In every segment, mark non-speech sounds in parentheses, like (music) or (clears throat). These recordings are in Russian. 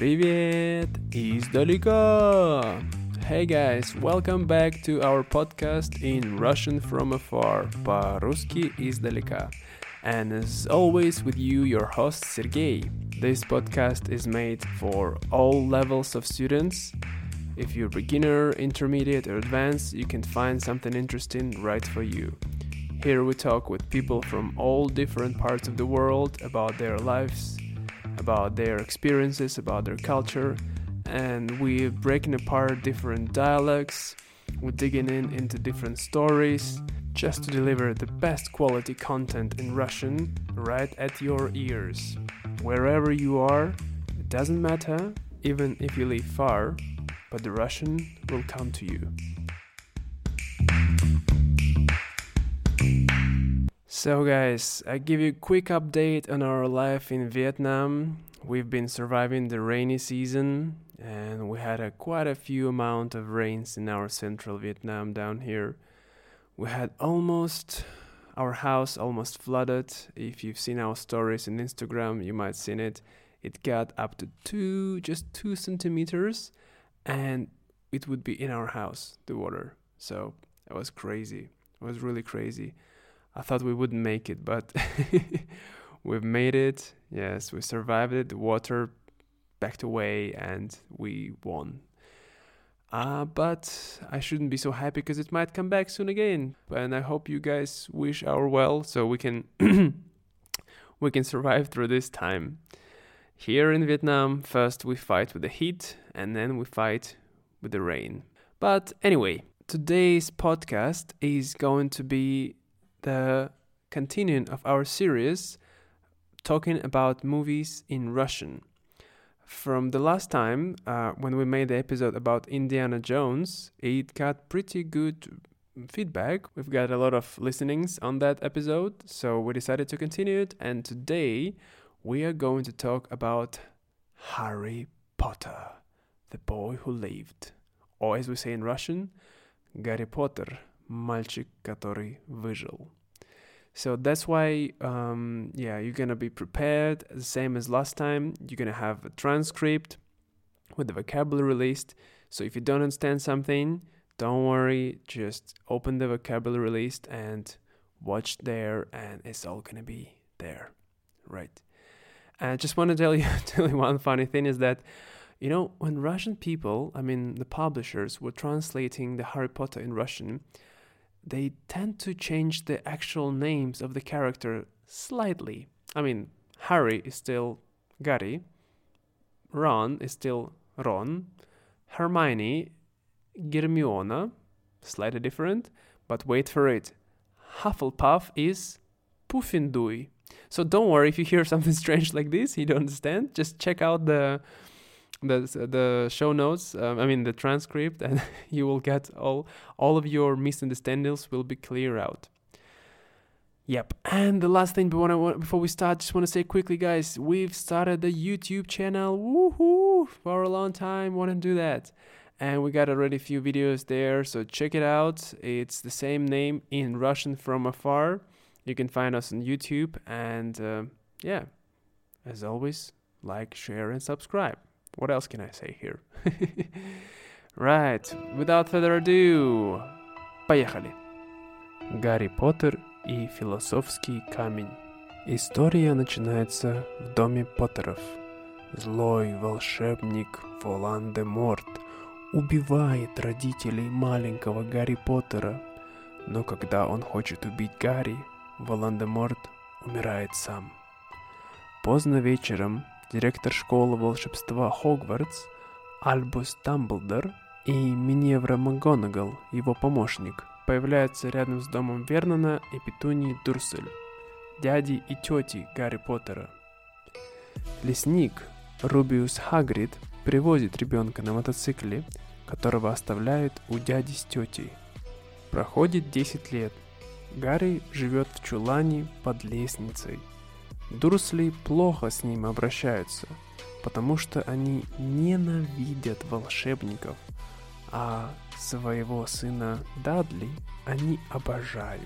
Привет издалека! Hey guys, welcome back to our podcast in Russian from afar, по-русски издалека. And as always, with you, your host Sergey. This podcast is made for all levels of students. If you're beginner, intermediate, or advanced, you can find something interesting right for you. Here we talk with people from all different parts of the world about their lives, about their experiences, about their culture, and we're breaking apart different dialects, we're digging in into different stories just to deliver the best quality content in Russian right at your ears. Wherever you are, it doesn't matter, even if you live far, but the Russian will come to you. So, guys, I give you a quick update on our life in Vietnam. We've been surviving the rainy season, and we had a quite a few amount of rains in our central Vietnam down here. We had almost our house almost flooded. If you've seen our stories in Instagram, you might seen it. It got up to two, just two centimeters, and it would be in our house, the water. So it was crazy. It was really crazy. I thought we wouldn't make it, but (laughs) we've made it. Yes, we survived it. The water backed away and we won. Uh, but I shouldn't be so happy because it might come back soon again. And I hope you guys wish our well so we can (clears throat) we can survive through this time. Here in Vietnam, first we fight with the heat and then we fight with the rain. But anyway, today's podcast is going to be the continuing of our series talking about movies in Russian. From the last time uh, when we made the episode about Indiana Jones, it got pretty good feedback. We've got a lot of listenings on that episode, so we decided to continue it. And today we are going to talk about Harry Potter, the boy who lived. Or as we say in Russian, Гарри Поттер, мальчик, который выжил. So that's why, um, yeah, you're gonna be prepared, the same as last time. You're gonna have a transcript with the vocabulary list. So if you don't understand something, don't worry, just open the vocabulary list and watch there, and it's all gonna be there, right? And I just want to tell you, (laughs) tell you one funny thing is that, you know, when Russian people, I mean the publishers, were translating the Harry Potter in Russian, they tend to change the actual names of the character slightly. I mean, Harry is still Gary, Ron is still Ron, Hermione, Germiona, slightly different, but wait for it. Hufflepuff is Puffindui. So don't worry if you hear (laughs) something strange like this, you don't understand. Just check out the the the show notes. Um, I mean the transcript, and (laughs) you will get all all of your misunderstandings will be clear out. Yep. And the last thing before we start, just want to say quickly, guys, we've started the YouTube channel. Woohoo! For a long time, want to do that. And we got already a few videos there, so check it out. It's the same name in Russian from afar. You can find us on YouTube, and uh, yeah, as always, like, share, and subscribe. What else can I say here? (laughs) right, without further ado, поехали. Гарри Поттер и философский камень. История начинается в доме Поттеров. Злой волшебник Волан-де-Морт убивает родителей маленького Гарри Поттера, но когда он хочет убить Гарри, Волан-де-Морт умирает сам. Поздно вечером директор школы волшебства Хогвартс, Альбус Дамблдор и Миневра МакГонагал, его помощник, появляются рядом с домом Вернона и Петунии Дурсель, дяди и тети Гарри Поттера. Лесник Рубиус Хагрид привозит ребенка на мотоцикле, которого оставляет у дяди с тетей. Проходит 10 лет. Гарри живет в чулане под лестницей – Дурсли плохо с ним обращаются, потому что они ненавидят волшебников, а своего сына Дадли они обожают.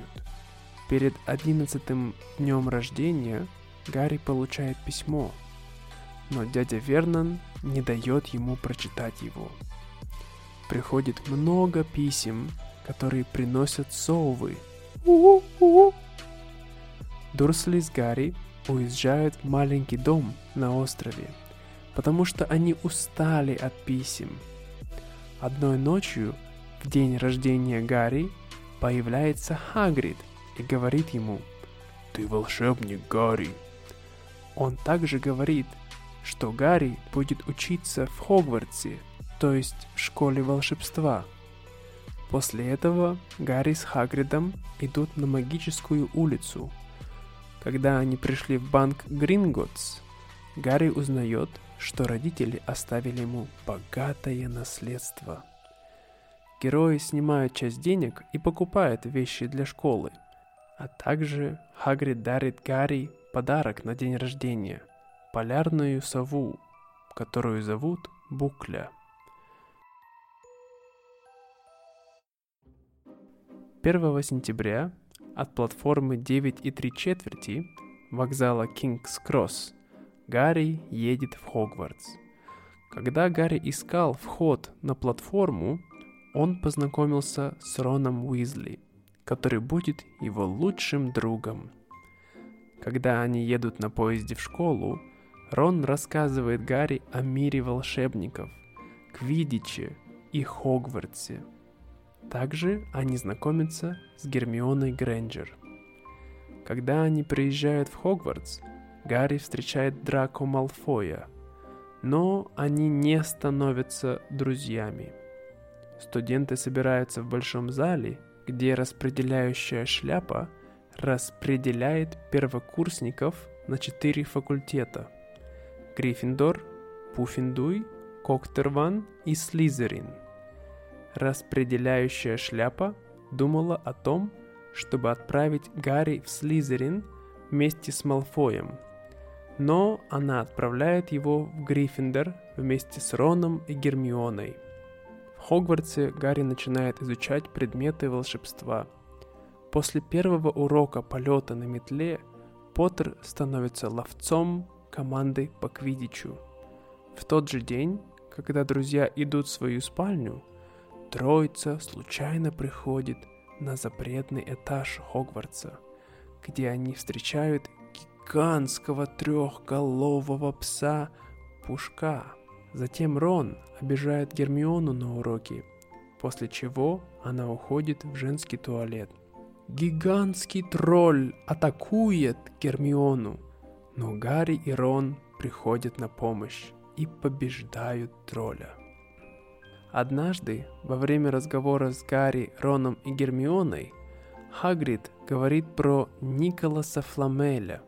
Перед одиннадцатым днем рождения Гарри получает письмо. но дядя Вернон не дает ему прочитать его. Приходит много писем, которые приносят совы. Дурсли с Гарри уезжают в маленький дом на острове, потому что они устали от писем. Одной ночью, в день рождения Гарри, появляется Хагрид и говорит ему «Ты волшебник, Гарри». Он также говорит, что Гарри будет учиться в Хогвартсе, то есть в школе волшебства. После этого Гарри с Хагридом идут на магическую улицу. Когда они пришли в банк Гринготс, Гарри узнает, что родители оставили ему богатое наследство. Герои снимают часть денег и покупают вещи для школы. А также Хагрид дарит Гарри подарок на день рождения – полярную сову, которую зовут Букля. 1 сентября от платформы 9 и 3 четверти вокзала Кингс Кросс Гарри едет в Хогвартс. Когда Гарри искал вход на платформу, он познакомился с Роном Уизли, который будет его лучшим другом – когда они едут на поезде в школу, Рон рассказывает Гарри о мире волшебников, Квидиче и Хогвартсе. Также они знакомятся с Гермионой Грэнджер. Когда они приезжают в Хогвартс, Гарри встречает Драко Малфоя, но они не становятся друзьями. Студенты собираются в большом зале, где распределяющая шляпа – распределяет первокурсников на четыре факультета. Гриффиндор, Пуффиндуй, Коктерван и Слизерин. Распределяющая шляпа думала о том, чтобы отправить Гарри в Слизерин вместе с Малфоем. Но она отправляет его в Гриффиндор вместе с Роном и Гермионой. В Хогвартсе Гарри начинает изучать предметы волшебства – После первого урока полета на метле Поттер становится ловцом команды по квидичу. В тот же день, когда друзья идут в свою спальню, троица случайно приходит на запретный этаж Хогвартса, где они встречают гигантского трехголового пса Пушка. Затем Рон обижает Гермиону на уроке, после чего она уходит в женский туалет – Гигантский тролль атакует Гермиону, но Гарри и Рон приходят на помощь и побеждают тролля. Однажды, во время разговора с Гарри, Роном и Гермионой, Хагрид говорит про Николаса Фламеля,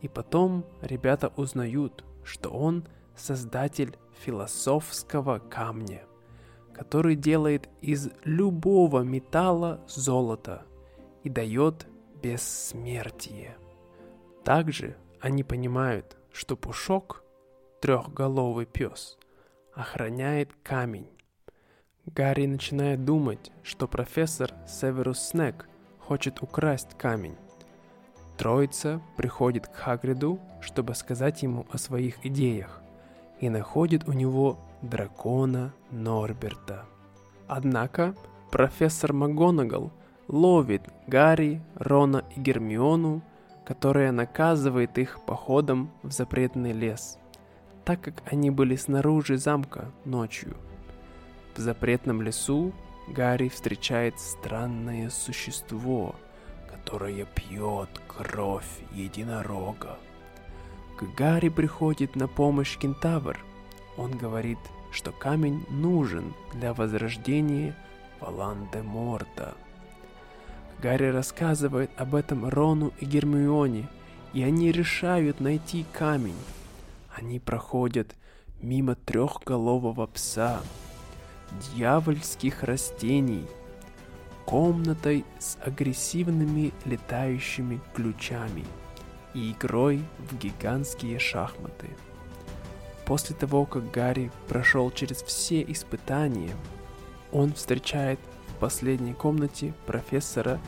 и потом ребята узнают, что он создатель философского камня, который делает из любого металла золото – и дает бессмертие. Также они понимают, что Пушок, трехголовый пес, охраняет камень. Гарри начинает думать, что профессор Северус Снег хочет украсть камень. Троица приходит к Хагриду, чтобы сказать ему о своих идеях, и находит у него дракона Норберта. Однако профессор МакГонагал ловит Гарри, Рона и Гермиону, которая наказывает их походом в запретный лес, так как они были снаружи замка ночью. В запретном лесу Гарри встречает странное существо, которое пьет кровь единорога. К Гарри приходит на помощь кентавр. Он говорит, что камень нужен для возрождения Волан-де-Морта – Гарри рассказывает об этом Рону и Гермионе, и они решают найти камень. Они проходят мимо трехголового пса, дьявольских растений, комнатой с агрессивными летающими ключами и игрой в гигантские шахматы. После того, как Гарри прошел через все испытания, он встречает последней комнате профессора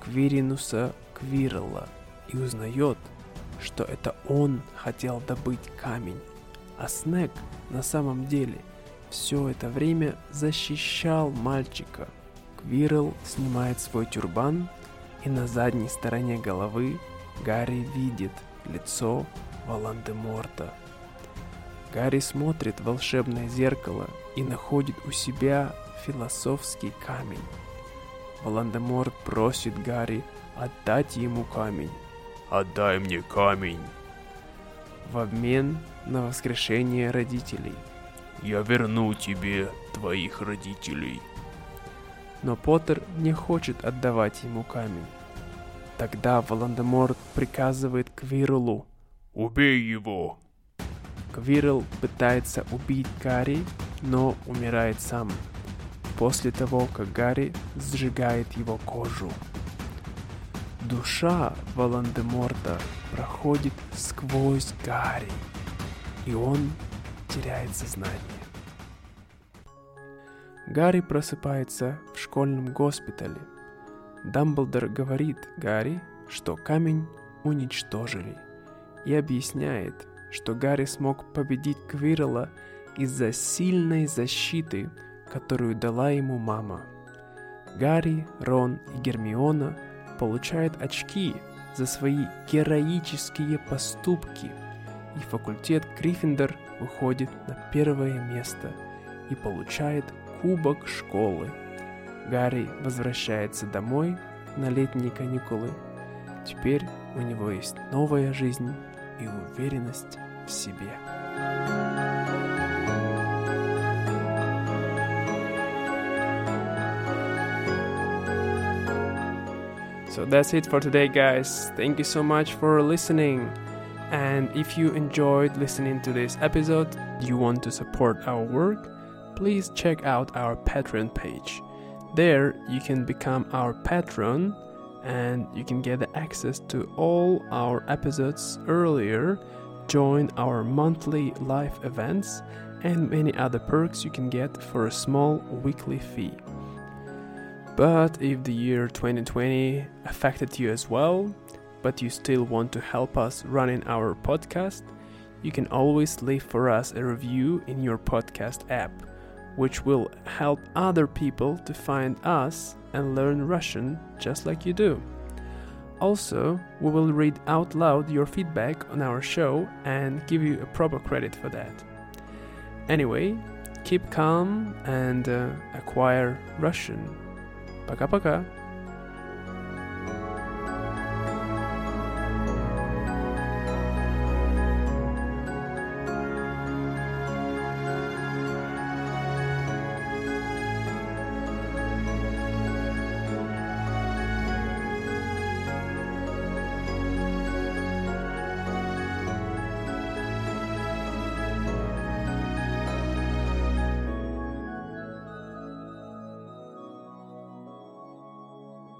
Квиринуса Квирла и узнает, что это он хотел добыть камень. А Снег на самом деле все это время защищал мальчика. Квирл снимает свой тюрбан, и на задней стороне головы Гарри видит лицо Волан-де-Морта. Гарри смотрит в волшебное зеркало и находит у себя философский камень. Волан-де-Морт просит Гарри отдать ему камень. «Отдай мне камень!» В обмен на воскрешение родителей. «Я верну тебе твоих родителей!» Но Поттер не хочет отдавать ему камень. Тогда Волан-де-Морт приказывает Квирлу «Убей его!» Квирл пытается убить Гарри, но умирает сам, после того, как Гарри сжигает его кожу. Душа Волан-де-Морта проходит сквозь Гарри, и он теряет сознание. Гарри просыпается в школьном госпитале. Дамблдор говорит Гарри, что камень уничтожили, и объясняет, что Гарри смог победить Квирла из-за сильной защиты, которую дала ему мама. Гарри, Рон и Гермиона получают очки за свои героические поступки, и факультет Гриффиндор выходит на первое место и получает кубок школы. Гарри возвращается домой на летние каникулы. Теперь у него есть новая жизнь и уверенность в себе. So that's it for today, guys. Thank you so much for listening. And if you enjoyed listening to this episode, you want to support our work, please check out our Patreon page. There, you can become our patron and you can get access to all our episodes earlier, join our monthly live events, and many other perks you can get for a small weekly fee. But if the year 2020 affected you as well, but you still want to help us running our podcast, you can always leave for us a review in your podcast app, which will help other people to find us and learn Russian just like you do. Also, we will read out loud your feedback on our show and give you a proper credit for that. Anyway, keep calm and uh, acquire Russian. Пока-пока.